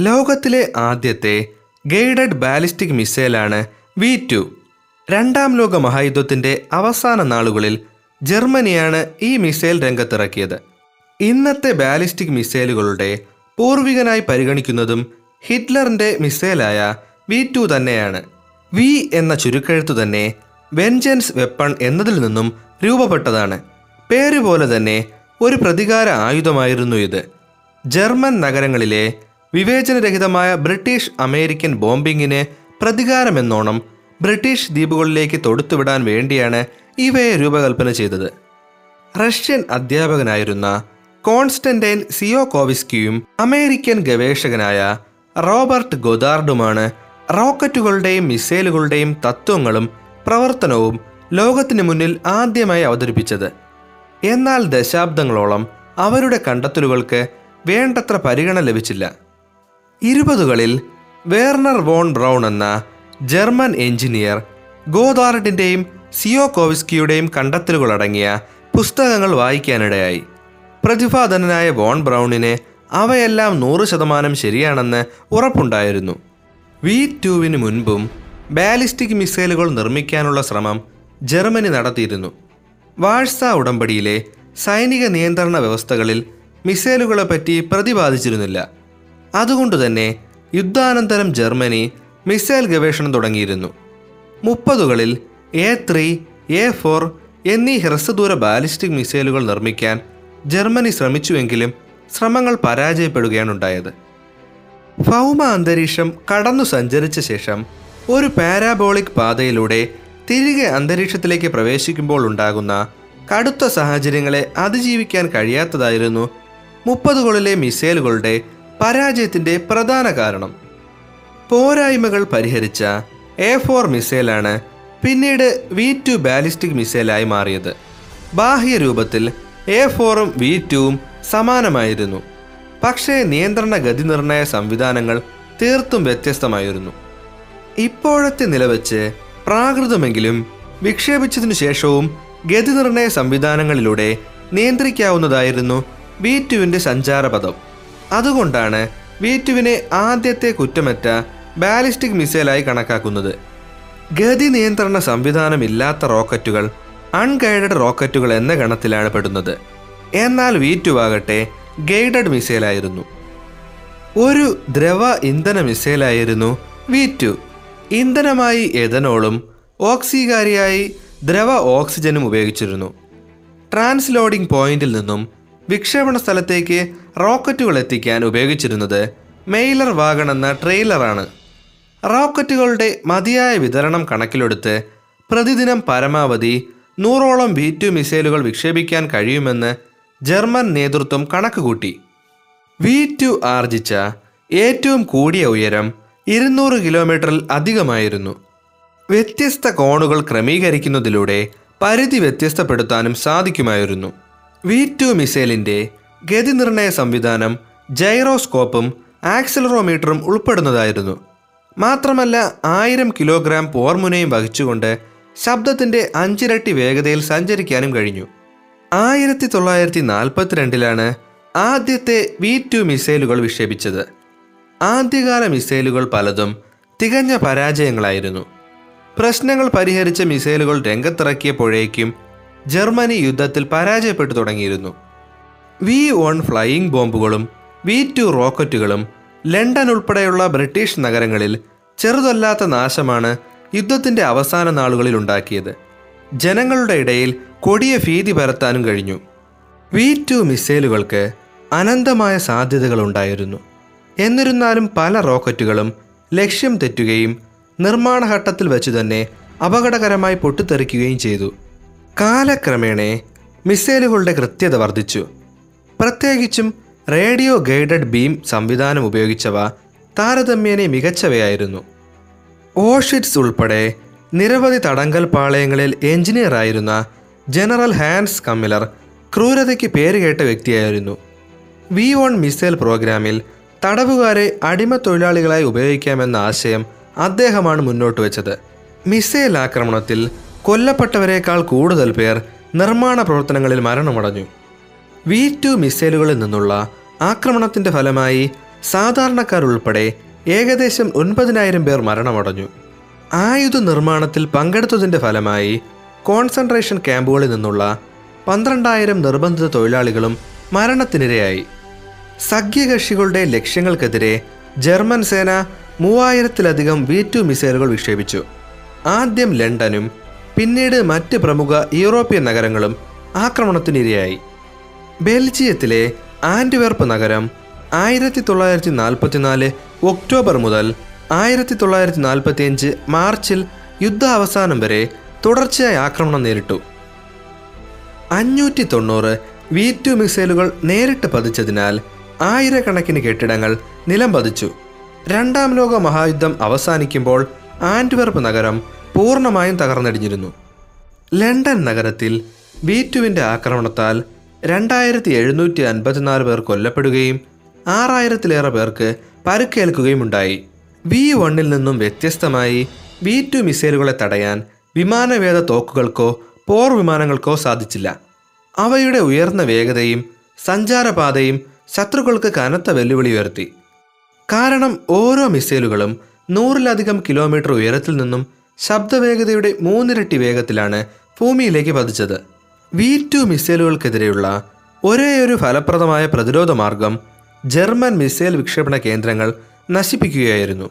ലോകത്തിലെ ആദ്യത്തെ guided ballistic മിസൈലാണ് വി ടു. രണ്ടാം ലോക മഹായുദ്ധത്തിന്റെ അവസാന നാളുകളിൽ ജർമ്മനിയാണ് ഈ മിസൈൽ രംഗത്തിറക്കിയത്. ഇന്നത്തെ ബാലിസ്റ്റിക് മിസൈലുകളുടെ പൂർവികനായി പരിഗണിക്കുന്നതും ഹിറ്റ്ലറിന്റെ മിസൈലായ വി ടു തന്നെയാണ്. വി എന്ന ചുരുക്കെഴുത്തു തന്നെ വെഞ്ചൻസ് വെപ്പൺ എന്നതിൽ നിന്നും രൂപപ്പെട്ടതാണ്. പേര് പോലെ തന്നെ ഒരു പ്രതികാര ആയുധമായിരുന്നു ഇത്. ജർമ്മൻ നഗരങ്ങളിലെ വിവേചനരഹിതമായ ബ്രിട്ടീഷ് അമേരിക്കൻ ബോംബിങ്ങിന് പ്രതികാരമെന്നോണം ബ്രിട്ടീഷ് ദ്വീപുകളിലേക്ക് തൊടുത്തുവിടാൻ വേണ്ടിയാണ് ഇവയെ രൂപകൽപ്പന ചെയ്തത്. റഷ്യൻ അധ്യാപകനായിരുന്ന കോൺസ്റ്റന്റൈൻ സിയോകോവിസ്കിയും അമേരിക്കൻ ഗവേഷകനായ റോബർട്ട് ഗൊദാർഡുമാണ് റോക്കറ്റുകളുടെയും മിസൈലുകളുടെയും തത്വങ്ങളും പ്രവർത്തനവും ലോകത്തിന് മുന്നിൽ ആദ്യമായി അവതരിപ്പിച്ചത്. എന്നാൽ ദശാബ്ദങ്ങളോളം അവരുടെ കണ്ടെത്തലുകൾക്ക് വേണ്ടത്ര പരിഗണന ലഭിച്ചില്ല. ഇരുപതുകളിൽ വേർണർ വോൺ ബ്രൗൺ എന്ന ജർമ്മൻ എഞ്ചിനീയർ ഗോദാർഡിന്റെയും സിയോകോവിസ്കിയുടെയും കണ്ടെത്തലുകളടങ്ങിയ പുസ്തകങ്ങൾ വായിക്കാനിടയായി. പ്രതിഭാധനനായ വോൺ ബ്രൗണിനെ അവയെല്ലാം നൂറ് ശതമാനം ശരിയാണെന്ന് ഉറപ്പുണ്ടായിരുന്നു. വി ടുവിന് മുൻപും ബാലിസ്റ്റിക് മിസൈലുകൾ നിർമ്മിക്കാനുള്ള ശ്രമം ജർമ്മനി നടത്തിയിരുന്നു. വാഴ്സ ഉടമ്പടിയിലെ സൈനിക നിയന്ത്രണ വ്യവസ്ഥകളിൽ മിസൈലുകളെപ്പറ്റി പ്രതിപാദിച്ചിരുന്നില്ല. അതുകൊണ്ടുതന്നെ യുദ്ധാനന്തരം ജർമ്മനി മിസൈൽ ഗവേഷണം തുടങ്ങിയിരുന്നു. മുപ്പതുകളിൽ എ ത്രീ എ ഫോർ എന്നീ ഹ്രസ്വദൂര ബാലിസ്റ്റിക് മിസൈലുകൾ നിർമ്മിക്കാൻ ജർമ്മനി ശ്രമിച്ചുവെങ്കിലും ശ്രമങ്ങൾ പരാജയപ്പെടുകയാണ് ഉണ്ടായത് ഭൗമ അന്തരീക്ഷം കടന്നു സഞ്ചരിച്ച ശേഷം ഒരു പാരാബോളിക് പാതയിലൂടെ തിരികെ അന്തരീക്ഷത്തിലേക്ക് പ്രവേശിക്കുമ്പോൾ ഉണ്ടാകുന്ന കടുത്ത സാഹചര്യങ്ങളെ അതിജീവിക്കാൻ കഴിയാത്തതായിരുന്നു മുപ്പതുകളിലെ മിസൈലുകളുടെ പരാജയത്തിന്റെ പ്രധാന കാരണം. പോരായ്മകൾ പരിഹരിച്ച എ ഫോർ മിസൈലാണ് പിന്നീട് വി ടു ബാലിസ്റ്റിക് മിസൈലായി മാറിയത്. ബാഹ്യ രൂപത്തിൽ എ ഫോറും വി ടുവും സമാനമായിരുന്നു. പക്ഷേ നിയന്ത്രണ ഗതി നിർണയ സംവിധാനങ്ങൾ തീർത്തും വ്യത്യസ്തമായിരുന്നു. ഇപ്പോഴത്തെ നിലവച്ച് പ്രാകൃതമെങ്കിലും വിക്ഷേപിച്ചതിനു ശേഷവും ഗതി നിർണയ സംവിധാനങ്ങളിലൂടെ നിയന്ത്രിക്കാവുന്നതായിരുന്നു വി ടുവിന്റെ സഞ്ചാരപഥം. അതുകൊണ്ടാണ് വീറ്റുവിനെ ആദ്യത്തെ കുറ്റമറ്റ ബാലിസ്റ്റിക് മിസൈലായി കണക്കാക്കുന്നത്. ഗതി നിയന്ത്രണ സംവിധാനമില്ലാത്ത റോക്കറ്റുകൾ അൺഗൈഡഡ് റോക്കറ്റുകൾ എന്ന ഗണത്തിലാണ് പെടുന്നത്. എന്നാൽ വീറ്റുവാകട്ടെ ഗൈഡഡ് മിസൈലായിരുന്നു. ഒരു ദ്രവ ഇന്ധന മിസൈലായിരുന്നു വി ടു ഇന്ധനമായി എഥനോളും ഓക്സികാരിയായി ദ്രവ ഓക്സിജനും ഉപയോഗിച്ചിരുന്നു. ട്രാൻസ്ലോഡിംഗ് പോയിന്റിൽ നിന്നും വിക്ഷേപണ സ്ഥലത്തേക്ക് റോക്കറ്റുകൾ എത്തിക്കാൻ ഉപയോഗിച്ചിരുന്നത് മെയിലർ വാഗൺ എന്ന ട്രെയിലറാണ്. റോക്കറ്റുകളുടെ മതിയായ വിതരണം കണക്കിലെടുത്ത് പ്രതിദിനം പരമാവധി നൂറോളം വി ടു മിസൈലുകൾ വിക്ഷേപിക്കാൻ കഴിയുമെന്ന് ജർമ്മൻ നേതൃത്വം കണക്കുകൂട്ടി. വി ടു ആർജിച്ച ഏറ്റവും കൂടിയ ഉയരം ഇരുന്നൂറ് കിലോമീറ്ററിൽ അധികമായിരുന്നു. വ്യത്യസ്ത കോണുകൾ ക്രമീകരിക്കുന്നതിലൂടെ പരിധി വ്യത്യസ്തപ്പെടുത്താനും സാധിക്കുമായിരുന്നു. വി ടു മിസൈലിന്റെ ഗതിനിർണയ സംവിധാനം ജൈറോസ്കോപ്പും ആക്സിലറോമീറ്ററും ഉൾപ്പെടുന്നതായിരുന്നു. മാത്രമല്ല ആയിരം കിലോഗ്രാം പോർമുനയും വഹിച്ചുകൊണ്ട് ശബ്ദത്തിന്റെ അഞ്ചിരട്ടി വേഗതയിൽ സഞ്ചരിക്കാനും കഴിഞ്ഞു. ആയിരത്തി തൊള്ളായിരത്തി നാൽപ്പത്തിരണ്ടിലാണ് ആദ്യത്തെ വി ടു മിസൈലുകൾ വിക്ഷേപിച്ചത്. ആദ്യകാല മിസൈലുകൾ പലതും തികഞ്ഞ പരാജയങ്ങളായിരുന്നു. പ്രശ്നങ്ങൾ പരിഹരിച്ച മിസൈലുകൾ രംഗത്തിറക്കിയപ്പോഴേക്കും ജർമ്മനി യുദ്ധത്തിൽ പരാജയപ്പെട്ടു തുടങ്ങിയിരുന്നു. വി വൺ ഫ്ലൈയിങ് ബോംബുകളും വി ടു റോക്കറ്റുകളും ലണ്ടൻ ഉൾപ്പെടെയുള്ള ബ്രിട്ടീഷ് നഗരങ്ങളിൽ ചെറുതല്ലാത്ത നാശമാണ് യുദ്ധത്തിന്റെ അവസാന നാളുകളിൽ ഉണ്ടാക്കിയത്. ജനങ്ങളുടെ ഇടയിൽ കൊടിയ ഭീതി പരത്താനും കഴിഞ്ഞു. വി ടു മിസൈലുകൾക്ക് അനന്തമായ സാധ്യതകളുണ്ടായിരുന്നു എന്നിരുന്നാലും പല റോക്കറ്റുകളും ലക്ഷ്യം തെറ്റുകയും നിർമ്മാണഘട്ടത്തിൽ വെച്ച് തന്നെ അപകടകരമായി പൊട്ടിത്തെറിക്കുകയും ചെയ്തു. കാലക്രമേണ മിസൈലുകളുടെ കൃത്യത വർദ്ധിച്ചു. പ്രത്യേകിച്ചും റേഡിയോ ഗൈഡഡ് ബീം സംവിധാനം ഉപയോഗിച്ചവ താരതമ്യേന മികച്ചവയായിരുന്നു. ഓഷിറ്റ്സ് ഉൾപ്പെടെ നിരവധി തടങ്കൽ പാളയങ്ങളിൽ എഞ്ചിനീയറായിരുന്ന ജനറൽ ഹാൻസ് കമ്മിലർ ക്രൂരതയ്ക്ക് പേരുകേട്ട വ്യക്തിയായിരുന്നു. വി വൺ മിസൈൽ പ്രോഗ്രാമിൽ തടവുകാരെ അടിമ തൊഴിലാളികളായി ഉപയോഗിക്കാമെന്ന ആശയം അദ്ദേഹമാണ് മുന്നോട്ട് വെച്ചത്. മിസൈൽ ആക്രമണത്തിൽ കൊല്ലപ്പെട്ടവരെക്കാൾ കൂടുതൽ പേർ നിർമ്മാണ പ്രവർത്തനങ്ങളിൽ മരണമടഞ്ഞു. വി ടു മിസൈലുകളിൽ നിന്നുള്ള ആക്രമണത്തിന്റെ ഫലമായി സാധാരണക്കാരുൾപ്പെടെ ഏകദേശം ഒൻപതിനായിരം പേർ മരണമടഞ്ഞു. ആയുധ നിർമ്മാണത്തിൽ പങ്കെടുത്തതിന്റെ ഫലമായി കോൺസെൻട്രേഷൻ ക്യാമ്പുകളിൽ നിന്നുള്ള പന്ത്രണ്ടായിരം നിർബന്ധിത തൊഴിലാളികളും മരണത്തിനിരയായി. സഖ്യകക്ഷികളുടെ ലക്ഷ്യങ്ങൾക്കെതിരെ ജർമ്മൻ സേന മൂവായിരത്തിലധികം വി ടു മിസൈലുകൾ വിക്ഷേപിച്ചു. ആദ്യം ലണ്ടനും പിന്നീട് മറ്റ് പ്രമുഖ യൂറോപ്യൻ നഗരങ്ങളും ആക്രമണത്തിനിരയായി. ബെൽജിയത്തിലെ ആൻഡ്വേർപ്പ് നഗരം ആയിരത്തി തൊള്ളായിരത്തി നാൽപ്പത്തിനാല് ഒക്ടോബർ മുതൽ ആയിരത്തി തൊള്ളായിരത്തി നാൽപ്പത്തിയഞ്ച് മാർച്ചിൽ യുദ്ധാവസാനം വരെ തുടർച്ചയായി ആക്രമണം നേരിട്ടു. അഞ്ഞൂറ്റി തൊണ്ണൂറ് വി ടു മിസൈലുകൾ നേരിട്ട് പതിച്ചതിനാൽ ആയിരക്കണക്കിന് കെട്ടിടങ്ങൾ നിലം പതിച്ചു രണ്ടാം ലോക മഹായുദ്ധം അവസാനിക്കുമ്പോൾ ആൻഡ്വെർപ്പ് നഗരം പൂർണമായും തകർന്നടിഞ്ഞിരുന്നു. ലണ്ടൻ നഗരത്തിൽ വി ടുവിന്റെ ആക്രമണത്താൽ രണ്ടായിരത്തി എഴുന്നൂറ്റി അൻപത്തിനാല് പേർ കൊല്ലപ്പെടുകയും ആറായിരത്തിലേറെ പേർക്ക് പരുക്കേൽക്കുകയും ഉണ്ടായി വി വണ്ണിൽ നിന്നും വ്യത്യസ്തമായി വി ടു മിസൈലുകളെ തടയാൻ വിമാനവേദ തോക്കുകൾക്കോ പോർ വിമാനങ്ങൾക്കോ സാധിച്ചില്ല. അവയുടെ ഉയർന്ന വേഗതയും സഞ്ചാരപാതയും ശത്രുക്കൾക്ക് കനത്ത വെല്ലുവിളി ഉയർത്തി. കാരണം ഓരോ മിസൈലുകളും നൂറിലധികം കിലോമീറ്റർ ഉയരത്തിൽ നിന്നും ശബ്ദവേഗതയുടെ മൂന്നിരട്ടി വേഗത്തിലാണ് ഭൂമിയിലേക്ക് പതിച്ചത്. വി ടു മിസൈലുകൾക്കെതിരെയുള്ള ഒരേയൊരു ഫലപ്രദമായ പ്രതിരോധ മാർഗം ജർമ്മൻ മിസൈൽ വിക്ഷേപണ കേന്ദ്രങ്ങൾ നശിപ്പിക്കുകയായിരുന്നു.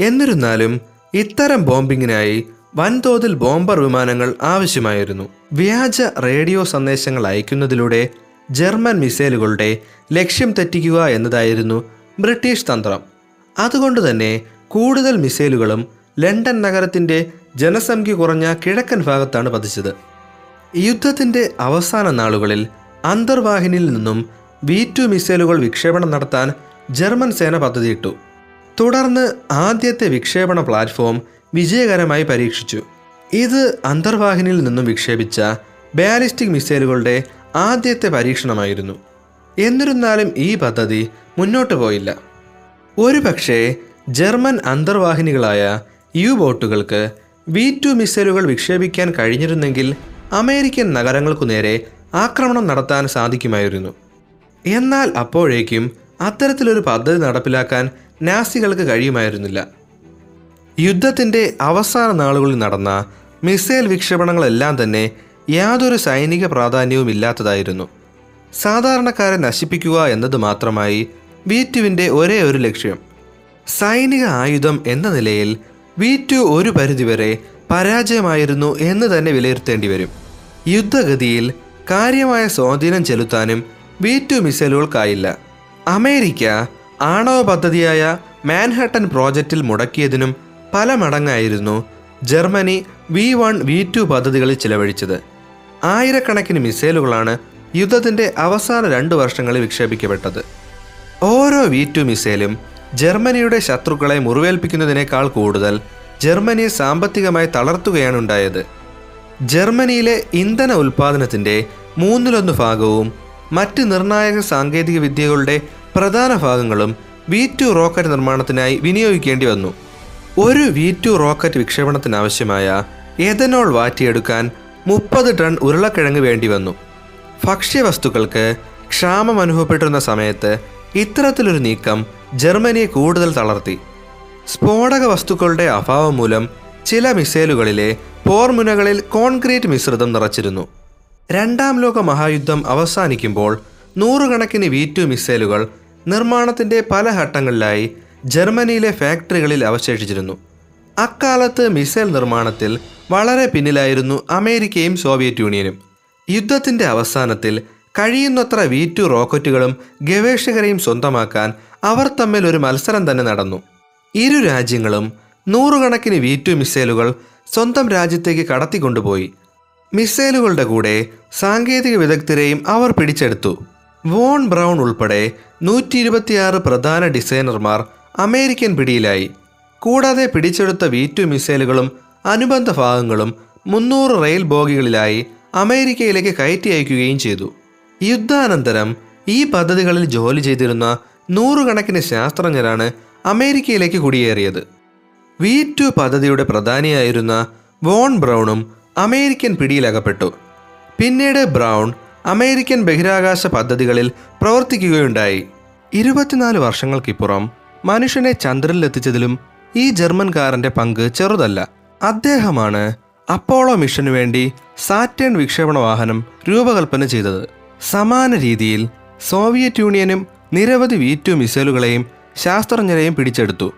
എന്നിരുന്നാലും ഇത്തരം ബോംബിങ്ങിനായി വൻതോതിൽ ബോംബർ വിമാനങ്ങൾ ആവശ്യമായിരുന്നു. വ്യാജ റേഡിയോ സന്ദേശങ്ങൾ അയക്കുന്നതിലൂടെ ജർമ്മൻ മിസൈലുകളുടെ ലക്ഷ്യം തെറ്റിക്കുക എന്നതായിരുന്നു ബ്രിട്ടീഷ് തന്ത്രം. അതുകൊണ്ട് തന്നെ കൂടുതൽ മിസൈലുകളും ലണ്ടൻ നഗരത്തിന്റെ ജനസംഖ്യ കുറഞ്ഞ കിഴക്കൻ ഭാഗത്താണ് പതിച്ചത്. യുദ്ധത്തിന്റെ അവസാന നാളുകളിൽ അന്തർവാഹിനിയിൽ നിന്നും വി ടു മിസൈലുകൾ വിക്ഷേപണം നടത്താൻ ജർമ്മൻ സേന പദ്ധതിയിട്ടു. തുടർന്ന് ആദ്യത്തെ വിക്ഷേപണ പ്ലാറ്റ്ഫോം വിജയകരമായി പരീക്ഷിച്ചു. ഇത് അന്തർവാഹിനിയിൽ നിന്നും വിക്ഷേപിച്ച ബാലിസ്റ്റിക് മിസൈലുകളുടെ ആദ്യത്തെ പരീക്ഷണമായിരുന്നു. എന്നിരുന്നാലും ഈ പദ്ധതി മുന്നോട്ട് പോയില്ല. ഒരുപക്ഷേ ജർമ്മൻ അന്തർവാഹിനികളായ യു ബോട്ടുകൾക്ക് വി ടു മിസൈലുകൾ വിക്ഷേപിക്കാൻ കഴിഞ്ഞിരുന്നെങ്കിൽ അമേരിക്കൻ നഗരങ്ങൾക്കു നേരെ ആക്രമണം നടത്താൻ സാധിക്കുമായിരുന്നു. എന്നാൽ അപ്പോഴേക്കും അത്തരത്തിലൊരു പദ്ധതി നടപ്പിലാക്കാൻ നാസികൾക്ക് കഴിയുമായിരുന്നില്ല. യുദ്ധത്തിന്റെ അവസാന നാളുകളിൽ നടന്ന മിസൈൽ വിക്ഷേപണങ്ങളെല്ലാം തന്നെ യാതൊരു സൈനിക പ്രാധാന്യവും ഇല്ലാത്തതായിരുന്നു. സാധാരണക്കാരെ നശിപ്പിക്കുക എന്നത് മാത്രമായി വി ടുവിന്റെ ഒരേ ഒരു ലക്ഷ്യം. സൈനിക ആയുധം എന്ന നിലയിൽ വി ടു ഒരു പരിധിവരെ പരാജയമായിരുന്നു എന്ന് തന്നെ വിലയിരുത്തേണ്ടി വരും. യുദ്ധഗതിയിൽ കാര്യമായ സ്വാധീനം ചെലുത്താനും വി ടു മിസൈലുകൾക്കായില്ല. അമേരിക്ക ആണവ പദ്ധതിയായ മാൻഹട്ടൻ പ്രോജക്റ്റിൽ മുടക്കിയതിനും പല മടങ്ങായിരുന്നു Germany V one V two പദ്ധതികളിൽ ചിലവഴിച്ചത്. ആയിരക്കണക്കിന് മിസൈലുകളാണ് യുദ്ധത്തിന്റെ അവസാന രണ്ട് വർഷങ്ങളിൽ വിക്ഷേപിക്കപ്പെട്ടത്. ഓരോ വി ടു മിസൈലും ജർമ്മനിയുടെ ശത്രുക്കളെ മുറിവേൽപ്പിക്കുന്നതിനേക്കാൾ കൂടുതൽ ജർമ്മനി സാമ്പത്തികമായി തളർത്തുകയാണ് ഉണ്ടായത്. ജർമ്മനിയിലെ ഇന്ധന ഉൽപാദനത്തിന്റെ മൂന്നിലൊന്ന് ഭാഗവും മറ്റ് നിർണായക സാങ്കേതിക വിദ്യകളുടെ പ്രധാന ഭാഗങ്ങളും വി ടു റോക്കറ്റ് നിർമ്മാണത്തിനായി വിനിയോഗിക്കേണ്ടി വന്നു. ഒരു വി ടു റോക്കറ്റ് വിക്ഷേപണത്തിനാവശ്യമായ എഥനോൾ വാറ്റിയെടുക്കാൻ മുപ്പത് ടൺ ഉരുളക്കിഴങ്ങ് വേണ്ടി വന്നു. ഭക്ഷ്യവസ്തുക്കൾക്ക് ക്ഷാമം അനുഭവപ്പെട്ടിരുന്ന സമയത്ത് ഇത്തരത്തിലൊരു നീക്കം ജർമ്മനിയെ കൂടുതൽ തളർത്തി. സ്ഫോടക വസ്തുക്കളുടെ അഭാവം മൂലം ചില മിസൈലുകളിലെ പോർമുനകളിൽ കോൺക്രീറ്റ് മിശ്രിതം നിറച്ചിരുന്നു. രണ്ടാം ലോക മഹായുദ്ധം അവസാനിക്കുമ്പോൾ നൂറുകണക്കിന് വി ടു മിസൈലുകൾ നിർമ്മാണത്തിന്റെ പല ഘട്ടങ്ങളിലായി ജർമ്മനിയിലെ ഫാക്ടറികളിൽ അവശേഷിച്ചിരുന്നു. അക്കാലത്ത് മിസൈൽ നിർമ്മാണത്തിൽ വളരെ പിന്നിലായിരുന്നു അമേരിക്കയും സോവിയറ്റ് യൂണിയനും. യുദ്ധത്തിന്റെ അവസാനത്തിൽ കഴിയുന്നത്ര വി ടു റോക്കറ്റുകളും ഗവേഷകരെയും സ്വന്തമാക്കാൻ അവർ തമ്മിൽ ഒരു മത്സരം തന്നെ നടന്നു. ഇരു രാജ്യങ്ങളും നൂറുകണക്കിന് വി ടു മിസൈലുകൾ സ്വന്തം രാജ്യത്തേക്ക് കടത്തിക്കൊണ്ടുപോയി. മിസൈലുകളുടെ കൂടെ സാങ്കേതിക വിദഗ്ധരെയും അവർ പിടിച്ചെടുത്തു. വോൺ ബ്രൗൺ ഉൾപ്പെടെ നൂറ്റി ഇരുപത്തിയാറ് പ്രധാന ഡിസൈനർമാർ അമേരിക്കൻ പിടിയിലായി. കൂടാതെ പിടിച്ചെടുത്ത വി ടു മിസൈലുകളും അനുബന്ധ ഭാഗങ്ങളും മുന്നൂറ് റെയിൽ ബോഗികളിലായി അമേരിക്കയിലേക്ക് കയറ്റി അയക്കുകയും ചെയ്തു. യുദ്ധാനന്തരം ഈ പദ്ധതികളിൽ ജോലി ചെയ്തിരുന്ന നൂറുകണക്കിന് ശാസ്ത്രജ്ഞരാണ് അമേരിക്കയിലേക്ക് കുടിയേറിയത്. വി ടു പദ്ധതിയുടെ പ്രധാനിയായിരുന്ന വോൺ ബ്രൗണും അമേരിക്കൻ പിടിയിലകപ്പെട്ടു. പിന്നീട് ബ്രൗൺ അമേരിക്കൻ ബഹിരാകാശ പദ്ധതികളിൽ പ്രവർത്തിക്കുകയുണ്ടായി. ഇരുപത്തിനാല് വർഷങ്ങൾക്കിപ്പുറം മനുഷ്യനെ ചന്ദ്രനിലെത്തിച്ചതിലും ഈ ജർമ്മൻകാരന്റെ പങ്ക് ചെറുതല്ല. അദ്ദേഹമാണ് അപ്പോളോ മിഷനു വേണ്ടി സാറ്റേൺ വിക്ഷേപണ വാഹനം രൂപകൽപ്പന ചെയ്തത്. സമാന രീതിയിൽ സോവിയറ്റ് യൂണിയനും നിരവധി വി ടു മിസൈലുകളെയും ശാസ്ത്രജ്ഞരെയും പിടിച്ചെടുത്തു.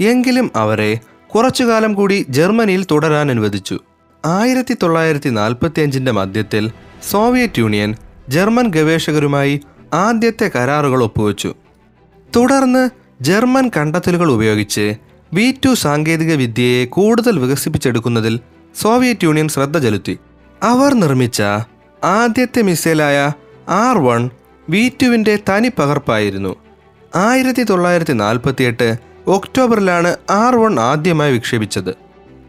എങ്കിലും അവരെ കുറച്ചുകാലം കൂടി ജർമ്മനിയിൽ തുടരാൻ അനുവദിച്ചു. ആയിരത്തി തൊള്ളായിരത്തി നാൽപ്പത്തി അഞ്ചിന്റെ മധ്യത്തിൽ സോവിയറ്റ് യൂണിയൻ ജർമ്മൻ ഗവേഷകരുമായി ആദ്യത്തെ കരാറുകൾ ഒപ്പുവെച്ചു. തുടർന്ന് ജർമ്മൻ കണ്ടെത്തലുകൾ ഉപയോഗിച്ച് വി ടു സാങ്കേതിക വിദ്യയെ കൂടുതൽ വികസിപ്പിച്ചെടുക്കുന്നതിൽ സോവിയറ്റ് യൂണിയൻ ശ്രദ്ധ ചെലുത്തി. അവർ നിർമ്മിച്ച ആദ്യത്തെ മിസൈലായ ആർ വൺ വി ടുവിന്റെ തനി പകർപ്പായിരുന്നു ആയിരത്തി തൊള്ളായിരത്തി നാൽപ്പത്തിയെട്ട് ഒക്ടോബറിലാണ് ആർ വൺ ആദ്യമായി വിക്ഷേപിച്ചത്.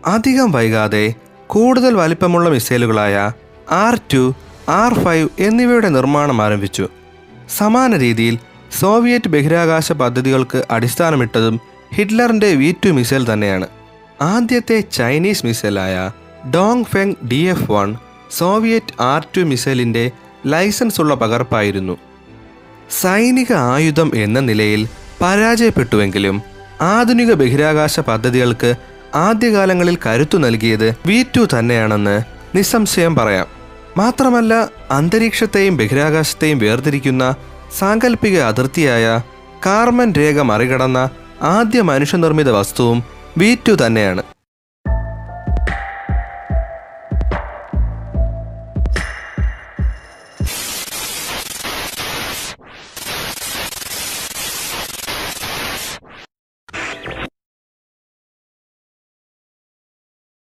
അധികം വൈകാതെ കൂടുതൽ വലിപ്പമുള്ള മിസൈലുകളായ ആർ ടു ആർ ഫൈവ് എന്നിവയുടെ നിർമ്മാണം ആരംഭിച്ചു. സമാന രീതിയിൽ സോവിയറ്റ് ബഹിരാകാശ പദ്ധതികൾക്ക് അടിസ്ഥാനമിട്ടതും ഹിറ്റ്ലറിന്റെ വി ടു മിസൈൽ തന്നെയാണ്. ആദ്യത്തെ Chinese മിസൈലായ Dong Feng D F one Soviet R two മിസൈലിന്റെ licence ഉള്ള പകർപ്പായിരുന്നു. സൈനിക ആയുധം എന്ന നിലയിൽ പരാജയപ്പെട്ടുവെങ്കിലും ആധുനിക ബഹിരാകാശ പദ്ധതികൾക്ക് ആദ്യകാലങ്ങളിൽ കരുത്തു നൽകിയത് വി ടു തന്നെയാണെന്ന് നിസ്സംശയം പറയാം. മാത്രമല്ല അന്തരീക്ഷത്തെയും ബഹിരാകാശത്തെയും വേർതിരിക്കുന്ന സാങ്കല്പിക അതിർത്തിയായ കാർമൻ രേഖ മറികടന്ന ആദ്യ മനുഷ്യനിർമ്മിത വസ്തുവും വി ടു തന്നെയാണ്.